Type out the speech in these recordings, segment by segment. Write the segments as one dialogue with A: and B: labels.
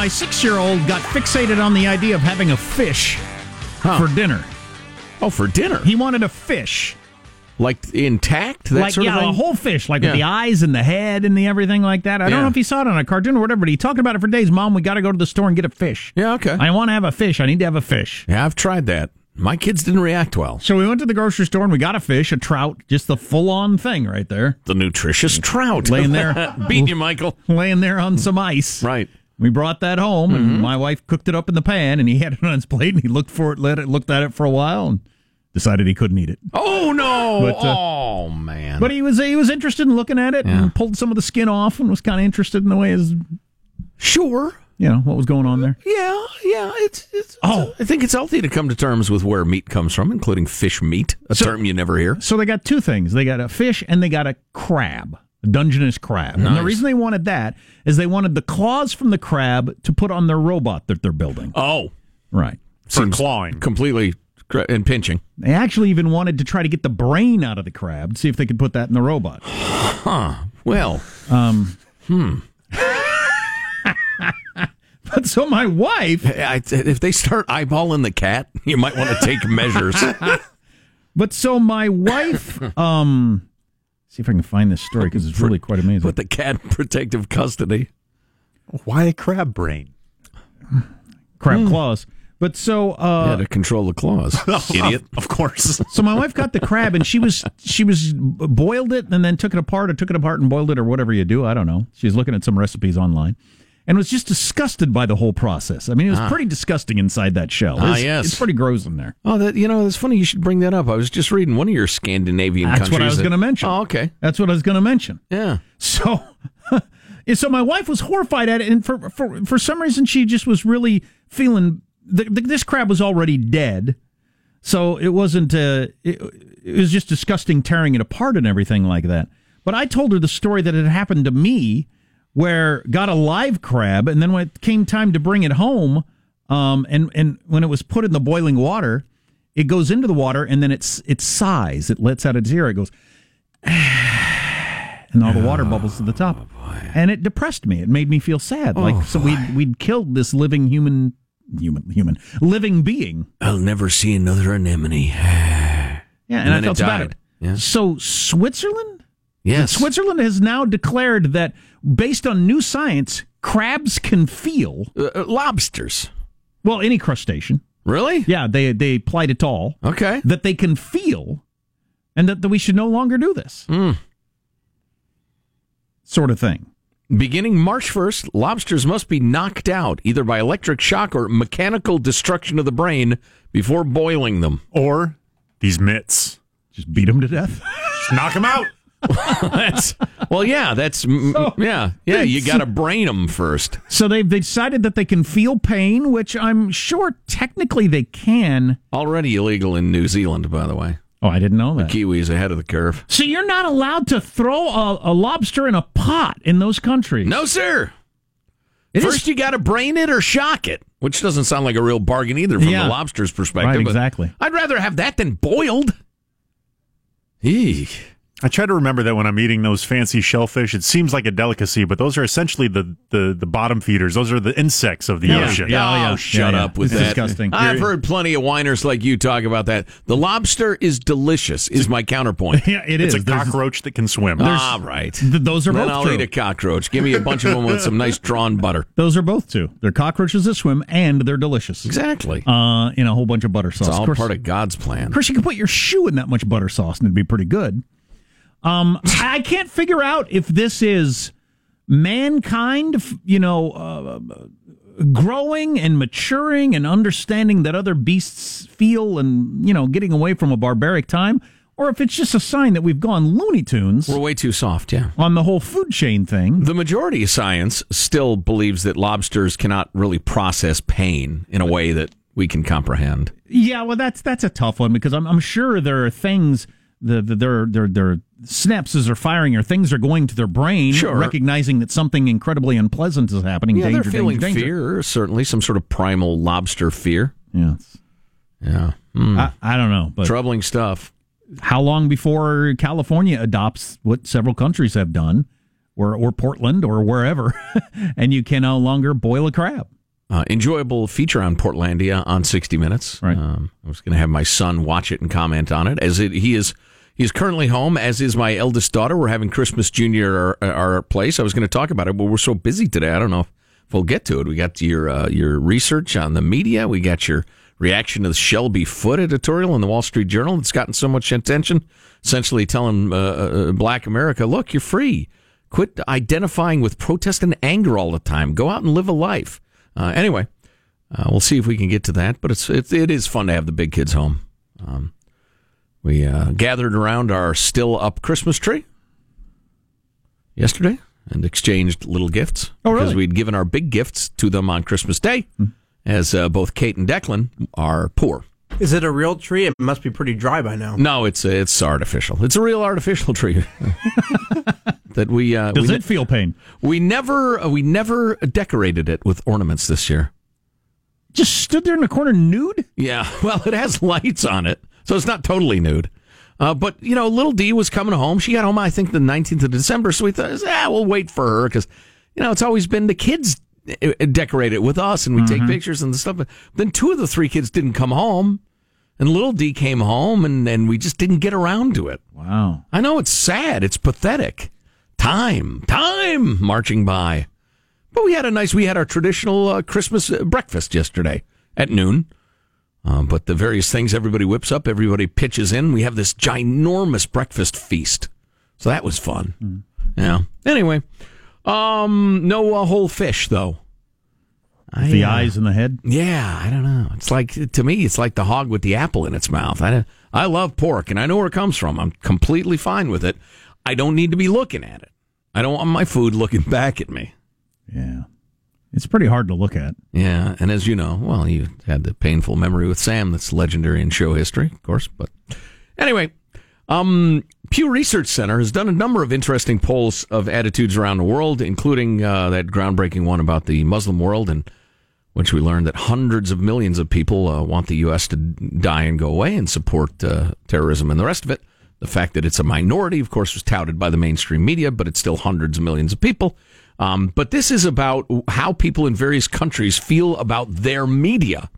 A: my six year old got fixated on the idea of having a fish for dinner.
B: Oh, for dinner,
A: He wanted a fish.
B: like intact, that
A: like,
B: sort
A: yeah,
B: of
A: a whole fish, like with the eyes and the head and the everything like that. I don't know if he saw it on a cartoon or whatever, but he talked about it for days. Mom, we got to go to the store and get a fish.
B: yeah, okay.
A: I want to have a fish. I need to have a fish.
B: yeah, I've tried that. My kids didn't react well.
A: So we went to the grocery store and we got a fish, a trout, just the full on thing right there,
B: The nutritious trout
A: laying there,
B: Beat you, Michael.
A: laying there on some ice.
B: Right.
A: We brought that home, and my wife cooked it up in the pan, and he had it on his plate, and he looked for it, let it, looked at it for a while, and decided he couldn't eat it.
B: Oh no!
A: But, uh,
B: oh man!
A: But he was he was interested in looking at it
B: Yeah.
A: and pulled some of the skin off, and was kind of interested in the way his
B: sure.
A: you know what was going on there.
B: Yeah, yeah. It's, it's.
A: Oh.
B: I think it's healthy to come to terms with where meat comes from, including fish meat, a
A: So-
B: term you never hear.
A: So they got two things. They got a fish and they got a crab, Dungeness crab. And the reason they wanted that is they wanted the claws from the crab to put on their robot that they're building.
B: Oh,
A: Right.
C: For
B: Seems
C: clawing.
B: completely cra- and pinching.
A: They actually even wanted to try to get the brain out of the crab, to see if they could put that in the robot. Huh.
B: Well, Um
A: But so my wife,
B: I, if they start eyeballing the cat, you might want to take measures.
A: but so my wife, um, see if I can find this story because it's really quite amazing.
B: Put the cat in protective custody.
C: Why a crab brain?
A: crab claws. But so, uh,
B: yeah, to control the claws. Idiot.
C: Of course.
A: So my wife got the crab and she was she was boiled it and then took it apart or took it apart and boiled it or whatever you do. I don't know. She's looking at some recipes online and was just disgusted by the whole process. I mean, it was pretty disgusting inside that shell.
B: Ah,
A: It's,
B: yes.
A: it's pretty gross in there.
B: Oh, that you know, it's funny you should bring that up. I was just reading one of your Scandinavian
A: That's
B: countries.
A: what I was
B: that-
A: going to mention.
B: Oh, okay.
A: That's what I was going to mention.
B: Yeah.
A: So, so my wife was horrified at it, and for for for some reason she just was really feeling the, the, this crab was already dead, so it wasn't. Uh, it, it was just disgusting tearing it apart and everything like that. But I told her the story that had happened to me, where got a live crab, and then when it came time to bring it home, um, and and when it was put in the boiling water, it goes into the water, and then it's it sighs, it lets out its ear, it goes and all the water bubbles to the top. And it depressed me. It made me feel sad. like so we'd we'd killed this living human human human living being.
B: I'll never see another anemone.
A: Yeah, and,
B: And
A: I felt bad.
B: Yeah.
A: So Switzerland?
B: Yes.
A: Switzerland has now declared that based on new science, crabs can feel
B: Uh, uh, lobsters.
A: well, any crustacean.
B: Really?
A: Yeah, they they applied it all.
B: Okay.
A: That they can feel and that, that we should no longer do this.
B: Hmm.
A: Sort of thing.
B: Beginning March 1st, lobsters must be knocked out either by electric shock or mechanical destruction of the brain before boiling them.
C: Or these mitts.
A: Just beat them to death.
C: Just knock them out.
B: That's well, yeah, that's
A: So-
B: yeah, yeah. You got to brain them first.
A: So they've decided that they can feel pain, which I'm sure technically they can.
B: Already illegal in New Zealand, by the way.
A: Oh, I didn't know that.
B: Kiwis ahead of the curve.
A: So you're not allowed to throw a, a lobster in a pot in those countries.
B: No, sir.
A: It is-
B: First, you got to brain it or shock it, which doesn't sound like a real bargain either from
A: Yeah.
B: the lobster's perspective.
A: Right, exactly.
B: I'd rather have that than boiled. Eek.
C: I try to remember that when I'm eating those fancy shellfish, it seems like a delicacy, but those are essentially the, the, the bottom feeders. Those are the insects of the
A: Yeah,
C: ocean.
A: yeah.
B: oh,
A: yeah.
B: shut
A: Yeah, yeah.
B: up with
A: It's
B: that.
A: disgusting.
B: I've
A: You're-
B: heard plenty of whiners like you talk about that. The lobster is delicious. Is my counterpoint.
A: Yeah, it
C: It's
A: is.
C: a
A: There's-
C: cockroach that can swim.
B: Ah, right.
A: th- those are
B: then
A: both
B: I'll
A: true.
B: eat a cockroach. Give me a bunch of them with some nice drawn butter.
A: Those are both true. They're cockroaches that swim, and they're delicious.
B: Exactly.
A: Uh, in a whole bunch of butter sauce.
B: it's all
A: of course,
B: part of God's plan.
A: Of course, you could put your shoe in that much butter sauce, and it'd be pretty good. Um, I can't figure out if this is mankind, you know, uh, growing and maturing and understanding that other beasts feel, and you know, getting away from a barbaric time, or if it's just a sign that we've gone Looney Tunes
B: We're way too soft, yeah.
A: on the whole food chain thing.
B: The majority of science still believes that lobsters cannot really process pain in a way that we can comprehend.
A: Yeah, well, that's that's a tough one because I'm I'm sure there are things the, the their their their synapses are firing or things are going to their brain,
B: Sure.
A: recognizing that something incredibly unpleasant is happening.
B: Yeah,
A: danger,
B: they're feeling
A: danger, danger.
B: fear, certainly some sort of primal lobster fear.
A: Yeah,
B: Yeah. Hmm.
A: I, I don't know, but
B: Troubling stuff.
A: how long before California adopts what several countries have done, or or Portland or wherever, and you can no longer boil a crab.
B: Uh, enjoyable feature on Portlandia on 60 Minutes.
A: Right.
B: Um, I was going to have my son watch it and comment on it as it, he is. He's currently home, as is my eldest daughter. We're having Christmas Junior at our, our place. I was going to talk about it, but we're so busy today. I don't know if we'll get to it. We got your uh, your research on the media. We got your reaction to the Shelby Foot editorial in the Wall Street Journal that's gotten so much attention, essentially telling uh, uh, Black America, "Look, you're free. Quit identifying with protest and anger all the time. Go out and live a life." Uh, anyway, uh, we'll see if we can get to that. But it's, it's it is fun to have the big kids home. Um, we uh, gathered around our still up Christmas tree yesterday and exchanged little gifts
A: Oh, really?
B: because we'd given our big gifts to them on Christmas Day, as uh, both Kate and Declan are poor.
D: Is it a real tree? It must be pretty dry by now.
B: No, it's it's artificial. It's a real artificial tree that we uh,
A: Does
B: we,
A: it feel pain?
B: we never uh, we never decorated it with ornaments this year.
A: Just stood there in the corner nude.
B: Yeah, well, it has lights on it, so it's not totally nude. Uh, but you know, little D was coming home. She got home, I think, the nineteenth of December. So we thought, ah, we'll wait for her because you know it's always been the kids uh, decorate it with us, and we take pictures and the stuff. But then two of the three kids didn't come home, and little D came home, and and we just didn't get around to it.
A: Wow.
B: I know it's sad. It's pathetic. Time, time marching by. But we had a nice, we had our traditional uh, Christmas uh, breakfast yesterday at noon. Uh, but the various things everybody whips up, everybody pitches in. We have this ginormous breakfast feast. So that was fun. Yeah. Anyway, um, no uh, whole fish, though. I,
A: The
B: uh,
A: eyes and the head.
B: yeah, I don't know. It's like to me, it's like the hog with the apple in its mouth. I I love pork, and I know where it comes from. I'm completely fine with it. I don't need to be looking at it. I don't want my food looking back at me.
A: Yeah. It's pretty hard to look at.
B: Yeah, and as you know, well, you had the painful memory with Sam that's legendary in show history, of course. But anyway, um, Pew Research Center has done a number of interesting polls of attitudes around the world, including uh, that groundbreaking one about the Muslim world, in which we learned that hundreds of millions of people uh, want the U.S. to die and go away and support uh, terrorism and the rest of it. The fact that it's a minority, of course, was touted by the mainstream media, but it's still hundreds of millions of people. Um, but this is about how people in various countries feel about their media,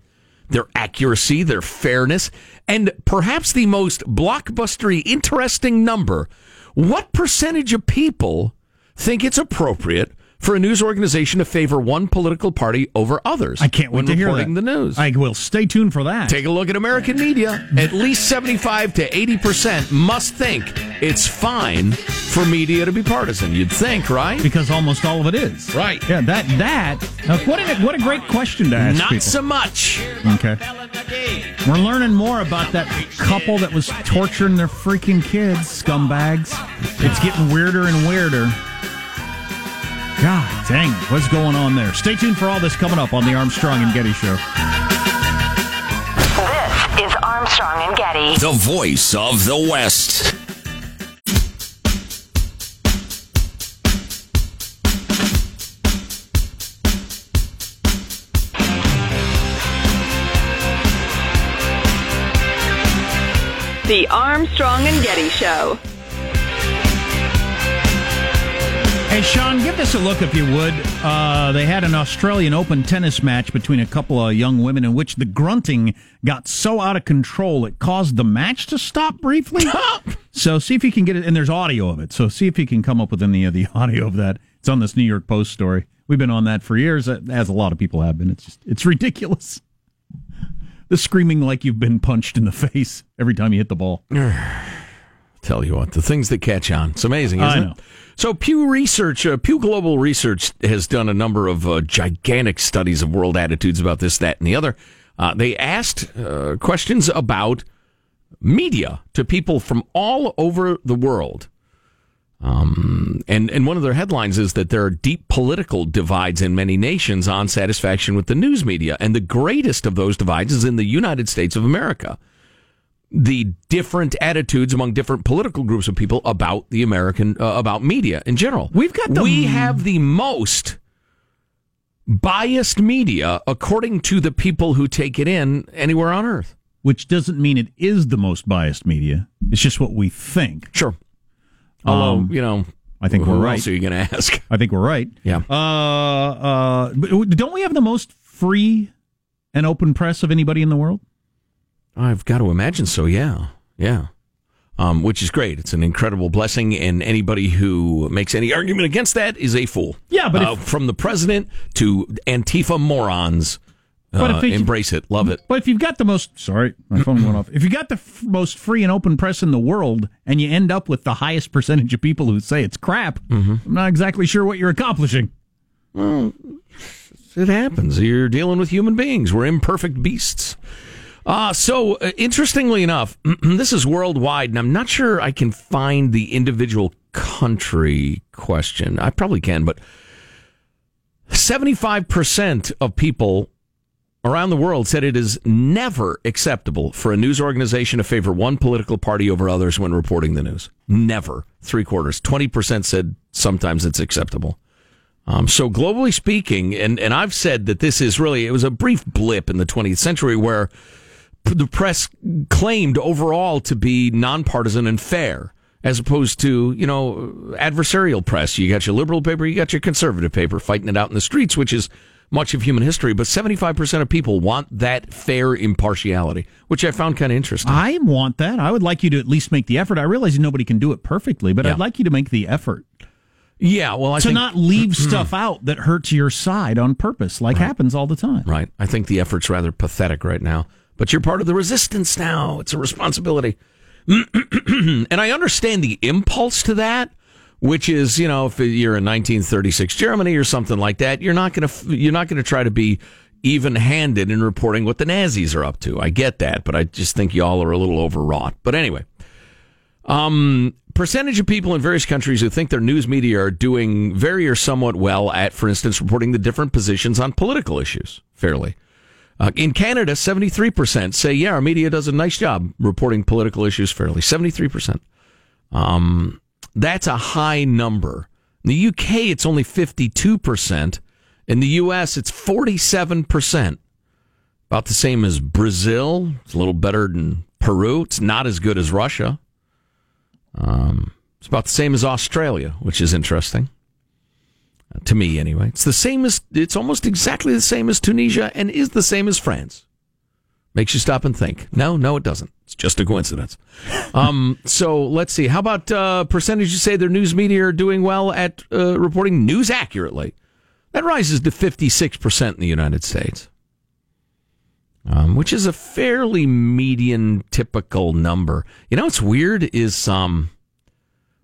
B: their accuracy, their fairness, and perhaps the most blockbustery, interesting number. What percentage of people think it's appropriate for a news organization to favor one political party over others?
A: I can't wait to hear that.
B: the news.
A: I will stay tuned for that.
B: Take a look at American media. At least 75 to 80% must think it's fine for media to be partisan. You'd think, right?
A: because almost all of it is.
B: Right.
A: Yeah, that that. Now, what a what a great question to ask
B: Not
A: people.
B: so much.
A: okay. We're learning more about that couple that was torturing their freaking kids, scumbags. It's getting weirder and weirder. God dang, what's going on there? Stay tuned for all this coming up on the Armstrong and Getty Show.
E: This is Armstrong and Getty.
F: The voice of the West.
E: The Armstrong and Getty Show.
A: Hey, Sean, give this a look if you would. Uh, they had an Australian Open tennis match between a couple of young women in which the grunting got so out of control it caused the match to stop briefly. so see if you can get it, and there's audio of it. So see if you can come up with any of the audio of that. It's on this New York Post story. We've been on that for years, as a lot of people have been. It's just, it's ridiculous. The screaming like you've been punched in the face every time you hit the ball.
B: Tell you what, the things that catch on. It's amazing, isn't
A: I
B: it? So Pew Research, uh, Pew Global Research has done a number of uh, gigantic studies of world attitudes about this, that, and the other. Uh, they asked uh, questions about media to people from all over the world. Um, and, and one of their headlines is that there are deep political divides in many nations on satisfaction with the news media. And the greatest of those divides is in the United States of America the different attitudes among different political groups of people about the American uh, about media in general.
A: We've got the-
B: we have the most biased media according to the people who take it in anywhere on earth.
A: Which doesn't mean it is the most biased media. It's just what we think.
B: Sure. Although,
A: Um,
B: you know,
A: I think we're right.
B: else are you going to ask?
A: I think we're right.
B: Yeah.
A: Uh, uh, don't we have the most free and open press of anybody in the world?
B: I've got to imagine so. Yeah, yeah. Um, which is great. It's an incredible blessing, and anybody who makes any argument against that is a fool.
A: Yeah, but
B: uh,
A: if-
B: from the president to Antifa morons,
A: But
B: uh,
A: if it-
B: embrace it, love it.
A: But if you've got the most, sorry, my phone went off. If you got the f- most free and open press in the world, and you end up with the highest percentage of people who say it's crap, I'm not exactly sure what you're accomplishing.
B: It happens. You're dealing with human beings. We're imperfect beasts. Uh, so, uh, interestingly enough, this is worldwide, and I'm not sure I can find the individual country question. I probably can, but 75% of people around the world said it is never acceptable for a news organization to favor one political party over others when reporting the news. Never. Three quarters. 20% said sometimes it's acceptable. Um, so globally speaking, and, and I've said that this is really, it was a brief blip in the 20th century where p- the press claimed overall to be nonpartisan and fair, as opposed to, you know, adversarial press. You got your liberal paper, you got your conservative paper fighting it out in the streets, which is much of human history. But 75% of people want that fair impartiality, which I found kind of interesting.
A: I want that. I would like you to at least make the effort. I realize nobody can do it perfectly, but
B: Yeah.
A: I'd like you to make the effort
B: yeah, well, I
A: to
B: think.
A: not leave stuff out that hurts your side on purpose, like happens all the time.
B: Right. I think the effort's rather pathetic right now. But you're part of the resistance now. It's a responsibility. and I understand the impulse to that, which is, you know, if you're in 1936 Germany or something like that, you're not going to you're not going to try to be even-handed in reporting what the Nazis are up to. I get that, but I just think y'all are a little overwrought. But anyway, um, percentage of people in various countries who think their news media are doing very or somewhat well at, for instance, reporting the different positions on political issues fairly. Uh, in Canada, 73% say, yeah, our media does a nice job reporting political issues fairly. 73%. Um, that's a high number. In the UK, it's only 52%. In the US, it's 47%. About the same as Brazil. It's a little better than Peru. It's not as good as Russia. Um, it's about the same as Australia, which is interesting. Uh, to me, anyway. It's the same as, it's almost exactly the same as Tunisia and is the same as France. Makes you stop and think. No, no, it doesn't. It's just a coincidence. um, so let's see. How about uh, percentage you say their news media are doing well at uh, reporting news accurately? That rises to 56% in the United States, um, which is a fairly median typical number. You know what's weird is, um,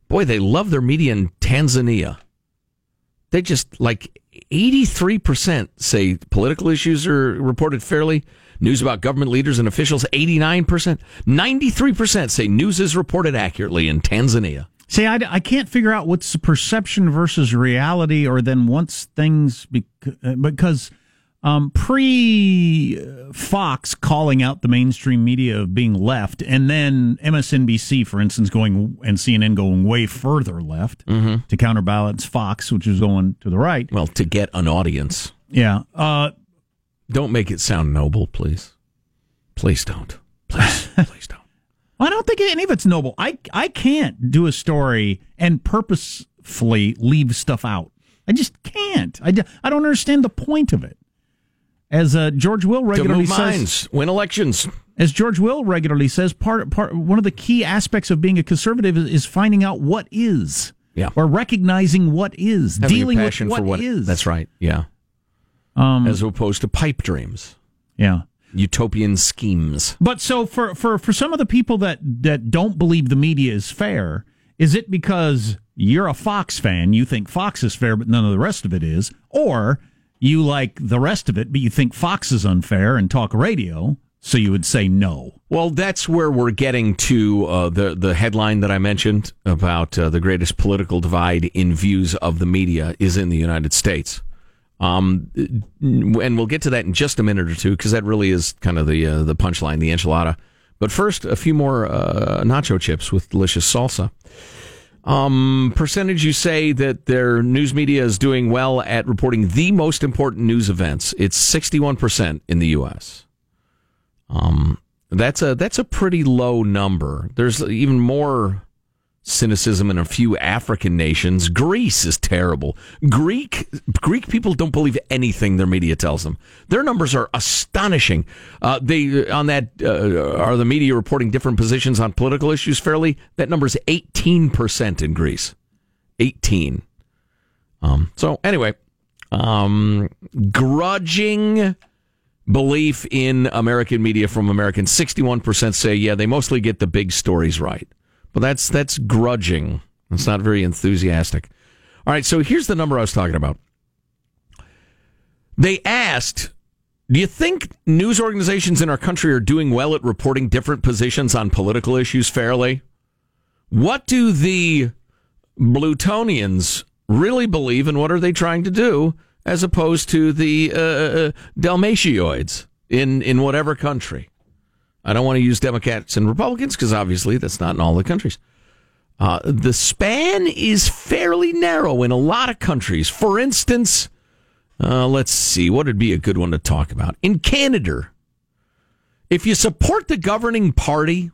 B: boy, they love their media in Tanzania. They just like 83% say political issues are reported fairly. News about government leaders and officials, 89%. 93% say news is reported accurately in Tanzania.
A: See, I, I can't figure out what's the perception versus reality, or then once things bec- uh, because um, pre uh, Fox calling out the mainstream media of being left, and then MSNBC, for instance, going and CNN going way further left to counterbalance Fox, which is going to the right.
B: Well, to get an audience.
A: Yeah, uh,
B: Don't make it sound noble, please. Please don't. Please, please don't.
A: I don't think any of it's noble. I I can't do a story and purposefully leave stuff out. I just can't. I, I don't understand the point of it. As uh, George Will regularly says,
B: minds, win elections.
A: as George Will regularly says, part part one of the key aspects of being a conservative is, is finding out what is,
B: Yeah.
A: or recognizing what is,
B: Having
A: dealing with what
B: what
A: is.
B: That's right. Yeah.
A: Um,
B: As opposed to pipe dreams,
A: yeah.
B: utopian schemes.
A: But so for, for, for some of the people that, that don't believe the media is fair, is it because you're a Fox fan, you think Fox is fair, but none of the rest of it is? Or you like the rest of it, but you think Fox is unfair and talk radio, so you would say no?
B: Well, that's where we're getting to uh, the the headline that I mentioned about uh, the greatest political divide in views of the media is in the United States. Um, and we'll get to that in just a minute or two because that really is kind of the uh, the punchline, the enchilada. But first, a few more uh, nacho chips with delicious salsa. Um, percentage you say that their news media is doing well at reporting the most important news events. It's sixty one percent in the U.S. Um, that's a that's a pretty low number. There's even more cynicism in a few African nations. Greece is terrible. Greek Greek people don't believe anything their media tells them. Their numbers are astonishing. Uh, they on that uh, are the media reporting different positions on political issues fairly. That number is eighteen percent in Greece. Eighteen. Um, so anyway, um, grudging belief in American media from Americans. Sixty-one percent say yeah, they mostly get the big stories right. But that's that's grudging. It's not very enthusiastic. All right, so here's the number I was talking about. They asked, "Do you think news organizations in our country are doing well at reporting different positions on political issues fairly?" What do the Blutonians really believe, and what are they trying to do, as opposed to the uh, uh Dalmatioids in in whatever country? I don't want to use Democrats and Republicans because obviously that's not in all the countries. Uh, the span is fairly narrow in a lot of countries. For instance, uh, let's see, what would be a good one to talk about? In Canada, if you support the governing party,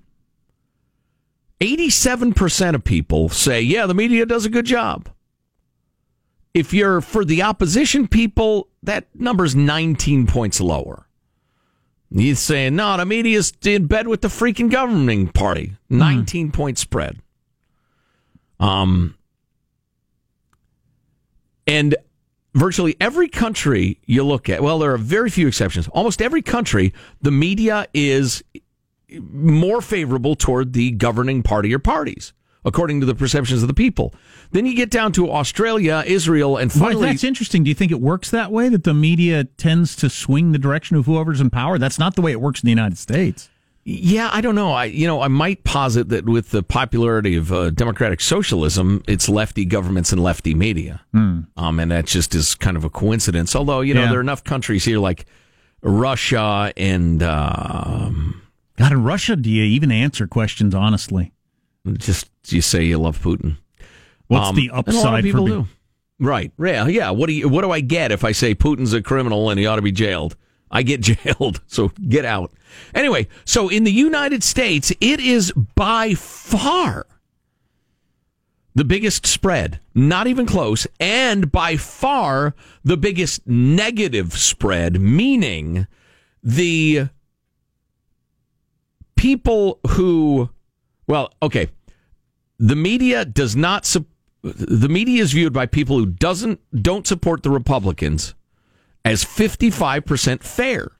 B: 87% of people say, yeah, the media does a good job. If you're for the opposition people, that number's 19 points lower. He's saying, no, the media's in bed with the freaking governing party. 19 point spread. Um, and virtually every country you look at, well, there are very few exceptions. Almost every country, the media is more favorable toward the governing party or parties, according to the perceptions of the people. Then you get down to Australia, Israel, and finally,
A: that's interesting. Do you think it works that way? That the media tends to swing the direction of whoever's in power? That's not the way it works in the United States.
B: Yeah, I don't know. I you know I might posit that with the popularity of uh, democratic socialism, it's lefty governments and lefty media, um, and that just is kind of a coincidence. Although you know
A: Yeah.
B: there are enough countries here like Russia and um,
A: God, in Russia, do you even answer questions honestly?
B: Just you say you love Putin.
A: What's
B: Um,
A: the
B: and a lot of
A: upside for
B: people
A: being?
B: do. Right. Yeah. Yeah. What do you? What do I get if I say Putin's a criminal and he ought to be jailed? I get jailed. So get out. Anyway, so in the United States, it is by far the biggest spread, not even close, and by far the biggest negative spread, meaning the people who, well, okay, the media does not sup- the media is viewed by people who doesn't don't support the Republicans as 55% fair.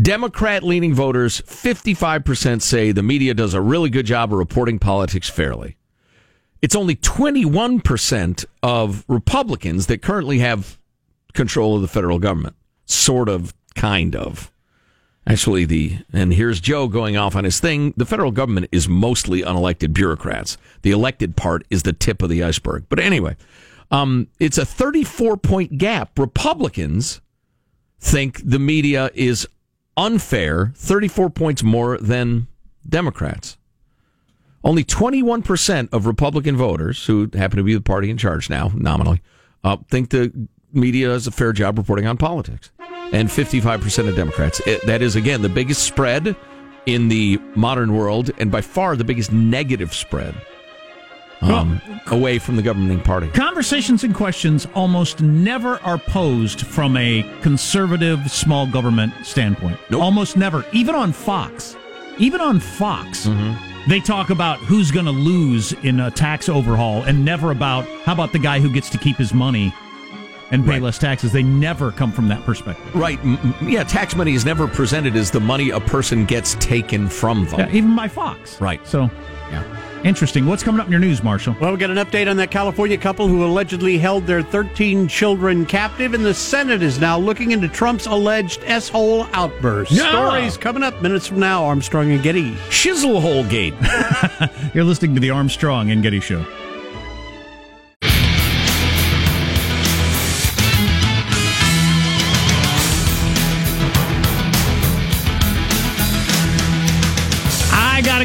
B: Democrat leaning voters 55% say the media does a really good job of reporting politics fairly. It's only 21% of Republicans that currently have control of the federal government. Sort of, kind of. Actually, the and here's Joe going off on his thing. The federal government is mostly unelected bureaucrats. The elected part is the tip of the iceberg. But anyway, um, it's a 34 point gap. Republicans think the media is unfair, 34 points more than Democrats. Only 21% of Republican voters, who happen to be the party in charge now, nominally, uh, think the media does a fair job reporting on politics. And 55% of Democrats. It, that is, again, the biggest spread in the modern world and by far the biggest negative spread um, away from the governing party.
A: Conversations and questions almost never are posed from a conservative small government standpoint.
B: Nope.
A: Almost never. Even on Fox. Even on Fox. They talk about who's going to lose in a tax overhaul and never about how about the guy who gets to keep his money and pay
B: Right.
A: less taxes. They never come from that perspective.
B: Right. m- m- Yeah, tax money is never presented as the money a person gets taken from them.
A: Yeah, even by Fox.
B: Right.
A: So,
B: Yeah.
A: interesting. What's coming up in your news, Marshall?
D: Well, we got an update on that California couple who allegedly held their 13 children captive, and the Senate is now looking into Trump's alleged S-hole outburst.
B: No.
D: Stories coming up minutes from now. Armstrong and Getty.
B: Shizzlehole Gate.
A: You're listening to the Armstrong and Getty Show.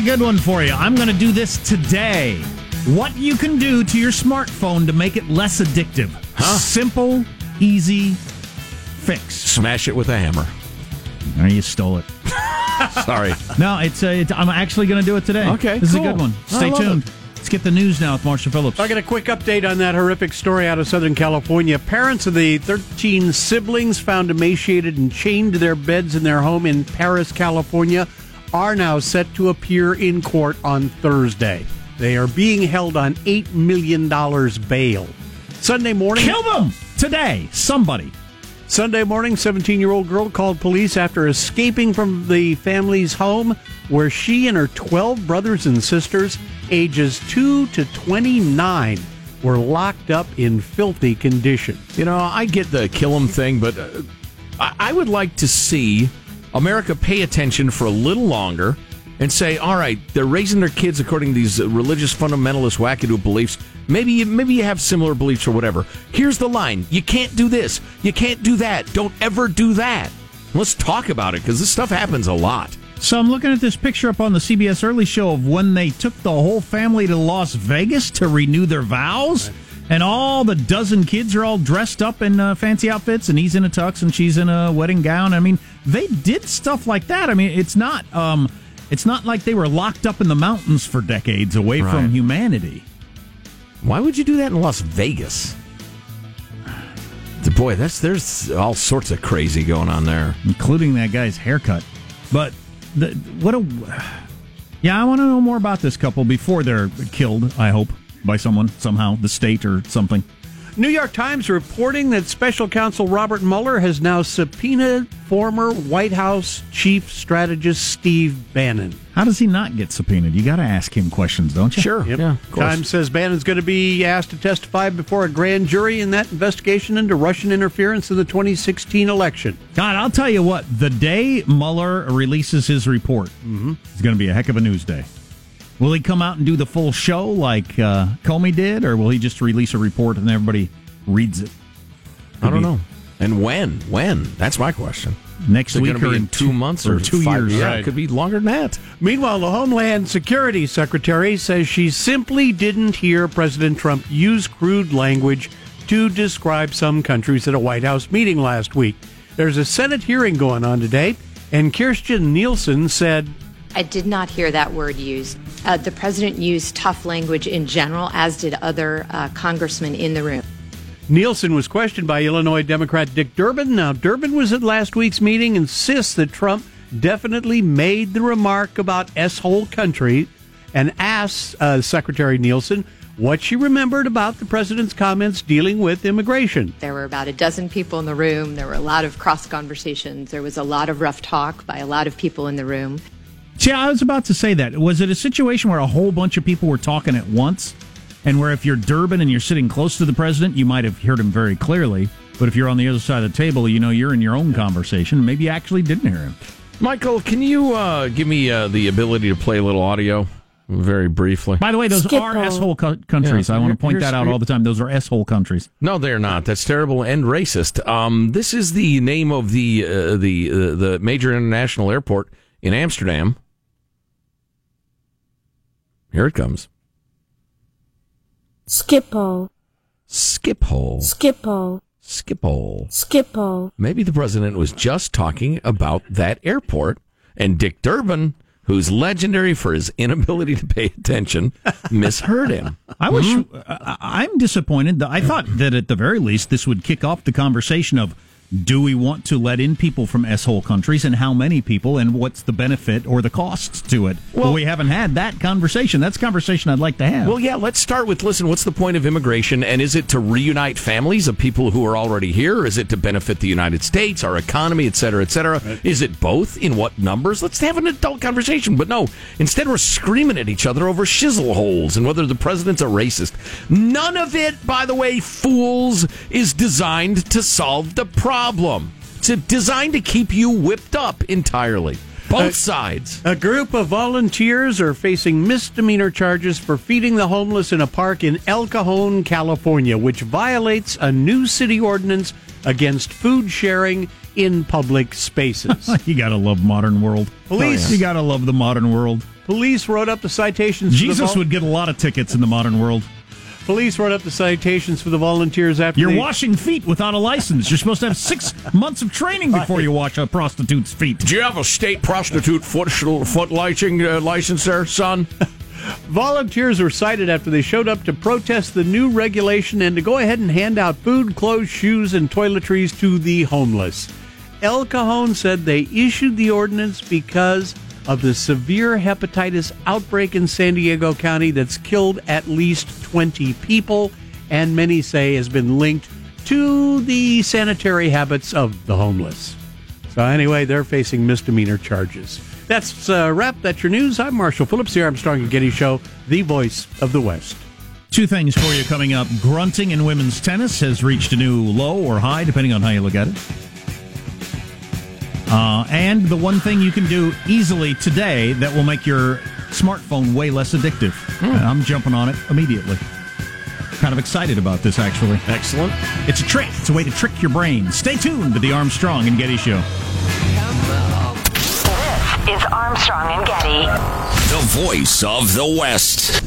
A: Good one for you. I'm going to do this today. What you can do to your smartphone to make it less addictive. Huh? Simple, easy fix.
B: Smash it with a hammer.
A: There you stole it.
B: Sorry.
A: No, it's, uh, it's I'm actually going to do it today.
B: Okay,
A: this
B: cool.
A: is a good one. Stay
B: love
A: tuned. Let's get the news now with Marsha Phillips.
D: I got a quick update on that horrific story out of Southern California. Parents of the 13 siblings found emaciated and chained to their beds in their home in Perris, California, are now set to appear in court on Thursday. They are being held on $8 million bail. Sunday morning.
A: Kill them today. Somebody.
D: Sunday morning, 17 year old girl called police after escaping from the family's home where she and her 12 brothers and sisters, ages 2 to 29, were locked up in filthy condition.
B: You know, I get the kill 'em thing, but uh, I, I would like to see America pay attention for a little longer and say, all right, they're raising their kids according to these religious fundamentalist wackadoo beliefs. Maybe you, maybe you have similar beliefs or whatever. Here's the line: you can't do this, you can't do that. Don't ever do that. Let's talk about it because this stuff happens a lot.
A: So I'm looking at this picture up on the CBS Early Show of when they took the whole family to Las Vegas to renew their vows. And all the dozen kids are all dressed up in uh, fancy outfits, and he's in a tux and she's in a wedding gown. I mean, they did stuff like that. I mean, it's not um, it's not like they were locked up in the mountains for decades away
B: Right.
A: from humanity.
B: Why would you do that in Las Vegas? Boy, that's there's all sorts of crazy going on there.
A: including that guy's haircut. But the, what a yeah, I want to know more about this couple before they're killed. I hope by someone somehow, the state or something.
D: New York Times reporting that special counsel Robert Mueller has now subpoenaed former White House chief strategist Steve Bannon.
A: How does he not get subpoenaed? You got to ask him questions, don't you?
B: Sure,
D: Yep.
B: yeah, of.
D: Times says Bannon's going to be asked to testify before a grand jury in that investigation into Russian interference in the 2016 election.
A: God, I'll tell you what. The day Mueller releases his report, mm-hmm. it's going to be a heck of a news day. Will he come out and do the full show like uh, Comey did, or will he just release a report and everybody reads it?
B: I don't
A: be-
B: know. And when? When? That's my question.
A: Next
B: Is it
A: week or
B: be
A: in
B: in two months or,
A: two
B: five-
A: years?
B: Yeah,
D: Right.
B: it could be longer than that.
D: Meanwhile, the Homeland Security Secretary says she simply didn't hear President Trump use crude language to describe some countries at a White House meeting last week. There's a Senate hearing going on today, and Kirstjen Nielsen said,
G: I did not hear that word used. Uh, the president used tough language in general, as did other uh, congressmen in the room.
D: Nielsen was questioned by Illinois Democrat Dick Durbin. Now, Durbin was at last week's meeting, insists that Trump definitely made the remark about S-hole country, and asks uh, Secretary Nielsen what she remembered about the president's comments dealing with immigration.
G: There were about a dozen people in the room. There were a lot of cross conversations. There was a lot of rough talk by a lot of people in the room.
A: See, I was about to say that. Was it a situation where a whole bunch of people were talking at once? And where if you're Durbin and you're sitting close to the president, you might have heard him very clearly. But if you're on the other side of the table, you know you're in your own conversation. Maybe you actually didn't hear him.
B: Michael, can you uh, give me uh, the ability to play a little audio very briefly?
A: By the way, those
H: Skip
A: are
H: all.
A: asshole co- countries.
B: Yeah,
A: I want to point
B: here's-
A: that out all the time. Those are asshole countries.
B: No, they're not. That's terrible and racist. Um, this is the name of the uh, the uh, the major international airport in Amsterdam. Here it comes.
H: Schiphol,
B: Skiphole.
H: Schiphol,
B: Skiphole.
H: Schiphol.
B: Maybe the president was just talking about that airport, and Dick Durbin, who's legendary for his inability to pay attention, misheard him.
A: I wish hmm? uh, I, I'm disappointed. I thought that at the very least this would kick off the conversation of do we want to let in people from s-hole countries and how many people and what's the benefit or the costs to it. Well,
B: Well-
A: we haven't had that conversation. That's a conversation I'd like to have.
B: Well, yeah, let's start with listen, what's the point of immigration? And is it to reunite families of people who are already here? Is it to benefit the United States, our economy, et cetera, et cetera? Is it both? In what numbers? Let's have an adult conversation. But no, instead we're screaming at each other over shizzle holes and whether the president's a racist. None of it, by the way, fools, is designed to solve the problem. It's designed to keep you whipped up entirely. Both sides.
D: A group of volunteers are facing misdemeanor charges for feeding the homeless in a park in El Cajon, California, which violates a new city ordinance against food sharing in public spaces.
A: you got to love modern world.
D: Police-
A: You got to love the modern world.
D: Police wrote up the citations. to the
A: Jesus
D: vol-
A: would get a lot of tickets in the modern world.
D: Police wrote up the citations for the volunteers after
A: You're
D: they-
A: washing feet without a license. You're supposed to have six months of training before you wash a prostitute's feet.
B: Do you have a state prostitute foot foot licensing uh, license there, son?
D: Volunteers were cited after they showed up to protest the new regulation and to go ahead and hand out food, clothes, shoes, and toiletries to the homeless. El Cajon said they issued the ordinance because of the severe hepatitis outbreak in San Diego County that's killed at least 20 people and many say has been linked to the sanitary habits of the homeless. So anyway, they're facing misdemeanor charges. That's uh, wrap. That's your news. I'm Marshall Phillips, the Armstrong and Getty Show, the voice of the West.
A: Two things for you coming up. Grunting in women's tennis has reached a new low or high, depending on how you look at it. Uh, and the one thing you can do easily today that will make your smartphone way less addictive. And I'm jumping on it immediately. Kind of excited about this, actually.
B: Excellent.
A: It's a trick. It's a way to trick your brain. Stay tuned to the Armstrong and Getty Show.
E: This is Armstrong and Getty.
F: The voice of the West.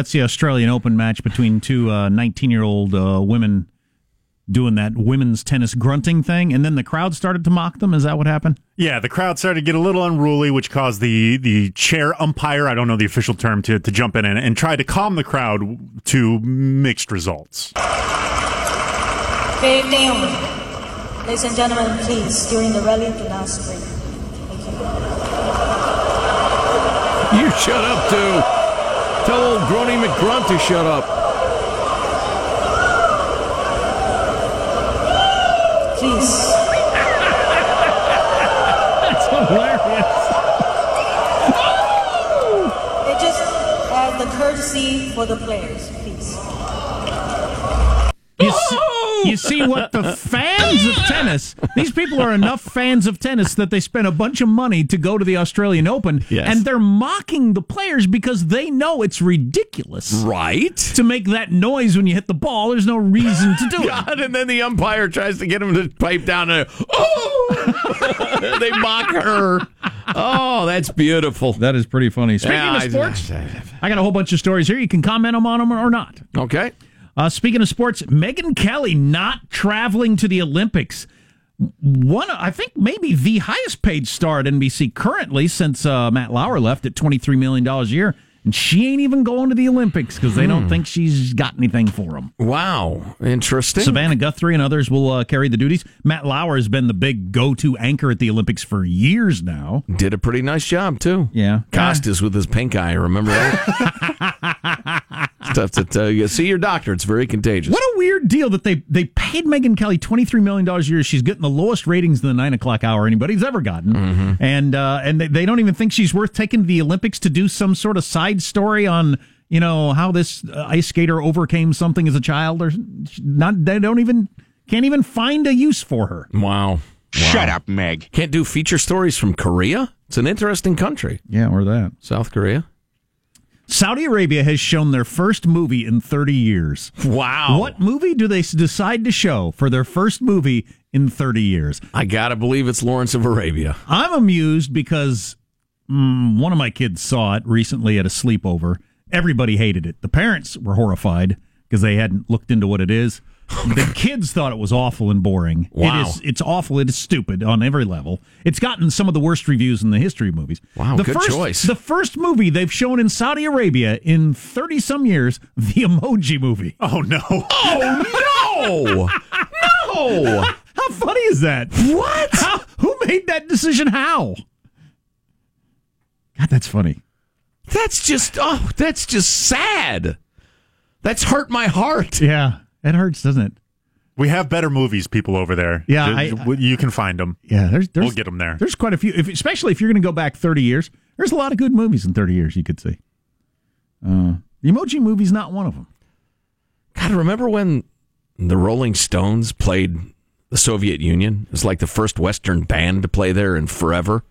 A: That's the Australian Open match between two 19 year old uh, women doing that women's tennis grunting thing. And then the crowd started to mock them. Is that what happened?
C: Yeah, the crowd started to get a little unruly, which caused the the chair umpire, I don't know the official term, to, to jump in and, and try to calm the crowd to mixed results.
H: Fair down. Ladies and gentlemen, please, during the rally, do not scream. Thank you.
B: You shut up, too. Tell old Grony McGrunt to shut up.
H: Please.
A: That's hilarious.
H: It just has the courtesy for the players, please.
A: You see, you see what the fans of tennis, these people are enough fans of tennis that they spend a bunch of money to go to the Australian Open.
B: Yes.
A: And they're mocking the players because they know it's ridiculous.
B: Right?
A: To make that noise when you hit the ball, there's no reason to do it.
B: And then the umpire tries to get him to pipe down and oh, they mock her. Oh, that's beautiful.
A: That is pretty funny. Speaking
B: Yeah,
A: of
B: I-
A: sports, I got a whole bunch of stories here. You can comment them on them or not.
B: Okay.
A: Uh, speaking of sports, Megyn Kelly not traveling to the Olympics. One, I think, maybe the highest paid star at NBC currently since uh, Matt Lauer left at twenty three million dollars a year, and she ain't even going to the Olympics because they don't think she's got anything for them.
B: Wow. Interesting.
A: Savannah Guthrie and others will uh, carry the duties. Matt Lauer has been the big go to anchor at the Olympics for years now.
B: Did a pretty nice job, too.
A: Yeah.
B: Costas with his pink eye, remember that? Stuff to tell you. See your doctor. It's very contagious.
A: What a weird deal that they they paid Megyn Kelly twenty three million dollars a year. She's getting the lowest ratings in the nine o'clock hour anybody's ever gotten,
B: Mm-hmm.
A: and uh, and they, they don't even think she's worth taking to the Olympics to do some sort of side story on you know how this uh, ice skater overcame something as a child or not. They don't even can't even find a use for her.
B: Wow. Shut up, Meg. Can't do feature stories from Korea? It's an interesting country.
A: Yeah, or that.
B: South Korea.
A: Saudi Arabia has shown their first movie in 30 years.
B: Wow.
A: What movie do they decide to show for their first movie in 30 years?
B: I gotta believe it's Lawrence of Arabia.
A: I'm amused because mm, one of my kids saw it recently at a sleepover. Everybody hated it. The parents were horrified because they hadn't looked into what it is. The kids thought it was awful and boring.
B: Wow.
A: It is it's awful, it is stupid on every level. It's gotten some of the worst reviews in the history of movies.
B: Wow,
A: the
B: good
A: first,
B: choice.
A: The first movie they've shown in Saudi Arabia in 30 some years, the Emoji movie.
C: Oh no!
B: Oh no! no!
A: How funny is that? What? How, who made that decision? How? God, that's funny.
B: That's just oh, that's just sad. That's hurt my heart.
A: Yeah, it hurts, doesn't it?
C: We have better movies, people over there.
A: Yeah,
C: Th-
A: I-
C: you can find them.
A: Yeah, there's, there's
C: We'll get them there.
A: There's quite a few, if, especially if you're going to go back 30 years. There's a lot of good movies in 30 years you could see. Uh, the Emoji Movie's not one of them.
B: God, remember when the Rolling Stones played the Soviet Union? It was like the first Western band to play there in forever.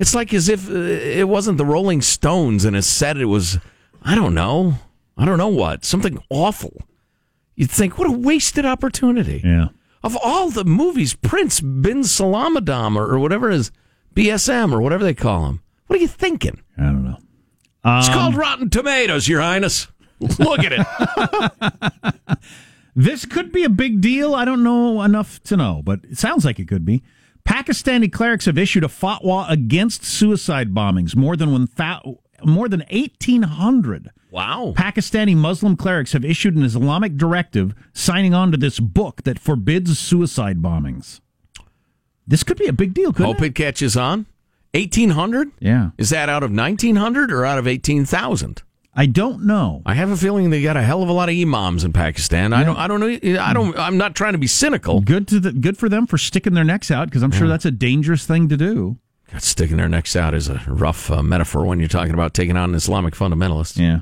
B: It's like as if uh, it wasn't the Rolling Stones and it said it was, I don't know, I don't know what, something awful. You'd think, what a wasted opportunity.
A: Yeah.
B: Of all the movies, Prince, Bin Salamadam, or, or whatever it is, BSM, or whatever they call him. What are you thinking?
A: I don't know.
B: It's called Rotten Tomatoes, Your Highness. Look at it.
A: This could be a big deal. I don't know enough to know, but it sounds like it could be. Pakistani clerics have issued a fatwa against suicide bombings. More than one fa- more than 1800
B: wow.
A: Pakistani Muslim clerics have issued an Islamic directive signing on to this book that forbids suicide bombings. This could be a big deal,
B: Hope it catches on. 1800?
A: Yeah.
B: Is that out of 1900 or out of 18,000?
A: I don't know.
B: I have a feeling they got a hell of a lot of imams in Pakistan. I don't I don't know I don't I'm not trying to be cynical.
A: Good to the, good for them for sticking their necks out because I'm sure that's a dangerous thing to do.
B: God, sticking their necks out is a rough uh, metaphor when you're talking about taking on an Islamic fundamentalist.
A: Yeah.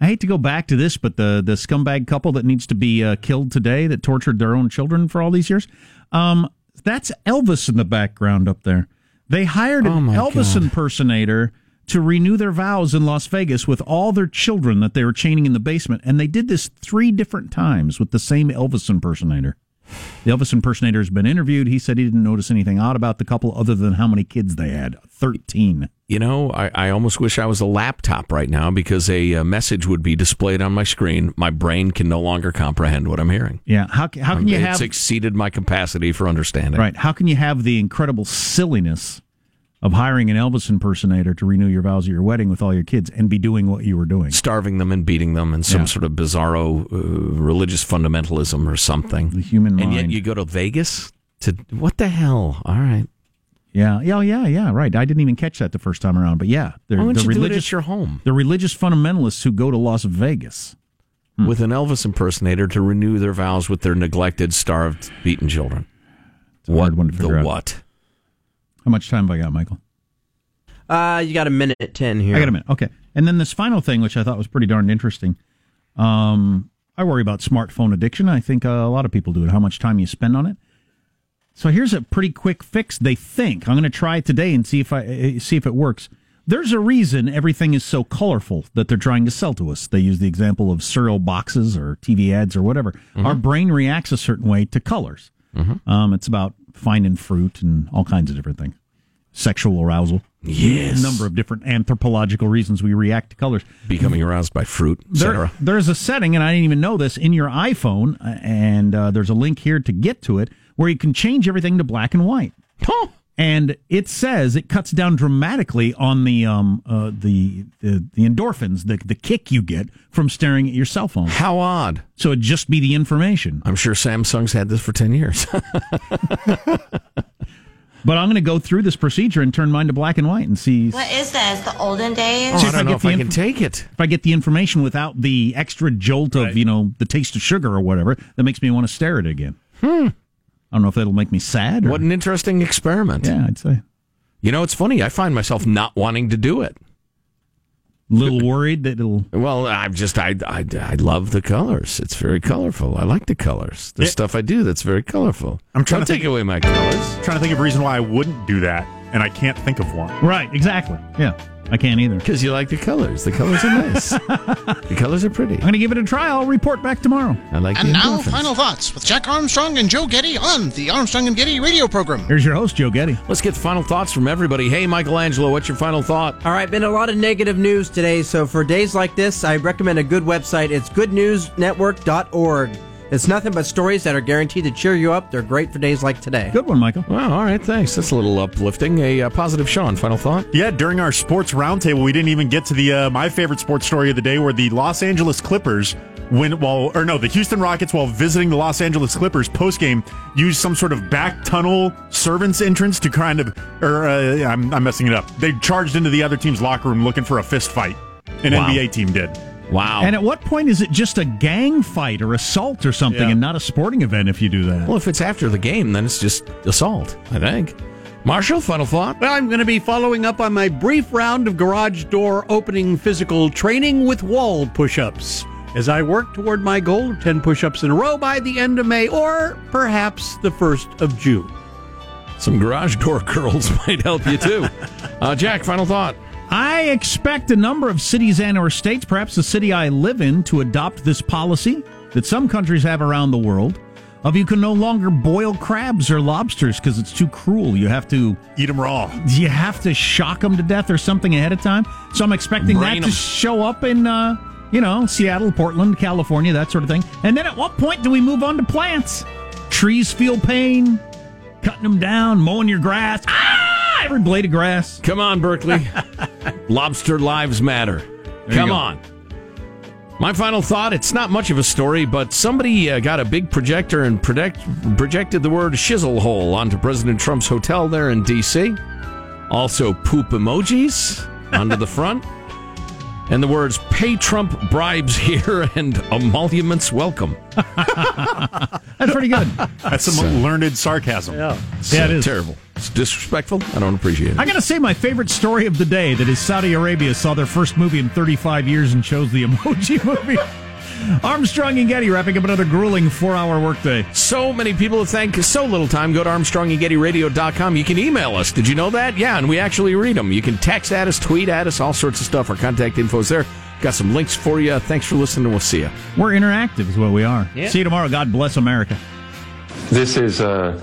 A: I hate to go back to this, but the the scumbag couple that needs to be uh, killed today that tortured their own children for all these years, um, that's Elvis in the background up there. They hired an
B: Oh, my
A: Elvis
B: God.
A: impersonator to renew their vows in Las Vegas with all their children that they were chaining in the basement, and they did this three different times with the same Elvis impersonator. The Elvis impersonator has been interviewed. He said he didn't notice anything odd about the couple other than how many kids they had 13.
B: You know, I, I almost wish I was a laptop right now because a, uh message would be displayed on my screen. My brain can no longer comprehend what I'm hearing.
A: Yeah. How, how can you
B: it's
A: have.
B: exceeded my capacity for understanding.
A: Right. How can you have the incredible silliness of hiring an Elvis impersonator to renew your vows at your wedding with all your kids and be doing what you were doing?
B: Starving them and beating them and some
A: Yeah.
B: sort of bizarro uh, religious fundamentalism or something.
A: The human mind.
B: and yet you go to Vegas to what the hell? All right.
A: Yeah. Yeah. Yeah. Yeah. Right. I didn't even catch that the first time around, but yeah, they're
B: Why
A: the
B: you do it
A: religious.
B: at your home
A: the religious fundamentalists who go to Las Vegas.
B: with an Elvis impersonator to renew their vows with their neglected, starved, beaten children?
A: a
B: what
A: hard one to
B: the
A: out.
B: what?
A: How much time have I got, Michael?
I: Uh, you got a minute ten here.
A: I got a minute. Okay. And then this final thing, which I thought was pretty darn interesting. Um, I worry about smartphone addiction. I think uh, a lot of people do it. How much time you spend on it. So here's a pretty quick fix. They think I'm going to try it today and see if I uh, see if it works. There's a reason everything is so colorful that they're trying to sell to us. They use the example of cereal boxes or TV ads or whatever. Our brain reacts a certain way to colors. Um, it's about finding fruit and all kinds of different things. Sexual arousal.
B: Yes.
A: A number of different anthropological reasons we react to colors.
B: Becoming aroused by fruit,
A: There, there's a setting, and I didn't even know this, in your iPhone, uh, and uh, there's a link here to get to it, where you can change everything to black and white.
B: Huh.
A: And it says it cuts down dramatically on the um uh, the, the the endorphins, the the kick you get from staring at your cell phone.
B: How odd.
A: So it'd just be the information.
B: I'm sure Samsung's had this for 10 years.
A: But I'm going to go through this procedure and turn mine to black and white and see
J: What is this? The olden days?
B: Oh, I
A: if I
B: don't know
A: get
B: if
A: the
B: I can take it.
A: if I get the information without the extra jolt of you know the taste of sugar or whatever that makes me want to stare at it again.
B: Hmm.
A: I don't know if that'll make me sad. Or,
B: What an interesting experiment.
A: yeah, I'd say.
B: You know, it's funny. I find myself not wanting to do it.
A: Little worried that it'll.
B: Well, I'm just I, I I love the colors. It's very colorful. I like the colors. The
C: Yeah.
B: stuff I do that's very colorful.
C: I'm trying
B: Don't
C: to
B: take
C: think-
B: away my colors.
C: trying to think of a reason why I wouldn't do that, and I can't think of one.
A: Right, exactly. Yeah, I can't either.
B: Because you like the colors. The colors are nice. the colors are pretty.
A: I'm going to give it a try. I'll report back tomorrow.
B: I like
K: And
B: the
K: now, final thoughts with Jack Armstrong and Joe Getty on the Armstrong and Getty radio program.
A: Here's your host, Joe Getty.
B: Let's get final thoughts from everybody. Hey, Michelangelo, what's your final thought?
I: All right, been a lot of negative news today, so for days like this, I recommend a good website. It's goodnewsnetwork.org. It's nothing but stories that are guaranteed to cheer you up. They're great for days like today.
A: Good one, Michael.
B: Well, all right, thanks. That's a little uplifting. A uh, positive Sean, final thought?
C: Yeah, during our sports roundtable, we didn't even get to the uh, my favorite sports story of the day, where the Los Angeles Clippers, when while or no, the Houston Rockets, while visiting the Los Angeles Clippers post game, used some sort of back tunnel servants entrance to kind of, or uh, I'm, I'm messing it up. They charged into the other team's locker room looking for a fist fight. An
B: Wow.
C: NBA team did.
B: Wow.
A: And at what point is it just a gang fight or assault or something
B: Yeah.
A: and not a sporting event if you do that?
B: Well, if it's after the game, then it's just assault, I think. Marshall, final thought?
D: Well, I'm going to be following up on my brief round of garage door opening physical training with wall push ups as I work toward my goal of 10 push ups in a row by the end of May or perhaps the 1st of June.
B: Some garage door girls might help you too. Uh, Jack, final thought.
A: I expect a number of cities and or states, perhaps the city I live in, to adopt this policy that some countries have around the world of you can no longer boil crabs or lobsters because it's too cruel. You have to
C: eat them raw.
A: You have to shock them to death or something ahead of time. So I'm expecting
B: Brain
A: that
B: 'em.
A: to show up in, uh, you know, Seattle, Portland, California, that sort of thing. And then at what point do we move on to plants? Trees feel pain, cutting them down, mowing your grass. Ah, every blade of grass.
B: Come on, Berkeley. Lobster lives matter.
A: you
B: Come on. My final thought it's not much of a story, but somebody uh, got a big projector and project, projected the word shizzle hole onto President Trump's hotel there in D.C. Also, poop emojis onto the front. And the words pay Trump bribes here and emoluments welcome.
A: That's pretty good.
C: That's some learned sarcasm.
D: Yeah.
A: Yeah, it is.
B: terrible. It's disrespectful. I don't appreciate it.
A: I gotta say, my favorite story of the day that is Saudi Arabia saw their first movie in 35 years and chose the emoji movie. Armstrong and Getty wrapping up another grueling four-hour workday.
B: So many people to thank so little time. Go to ArmstrongandGettyRadio.com. You can email us. Did you know that? Yeah, and we actually read them. You can text at us, tweet at us, all sorts of stuff. Our contact info's there. Got some links for you. Thanks for listening. We'll see you.
A: We're interactive, is what we are.
B: Yeah.
A: See you tomorrow. God bless America.
L: This is a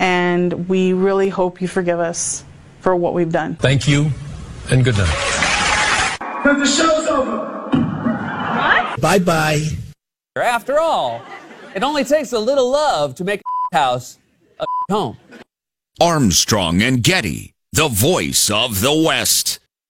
M: and we really hope you forgive us for what we've done.
N: Thank you, and good night.
O: Because the show's over. What?
N: Bye bye.
P: After all, it only takes a little love to make a house a home.
F: Armstrong and Getty, the voice of the West.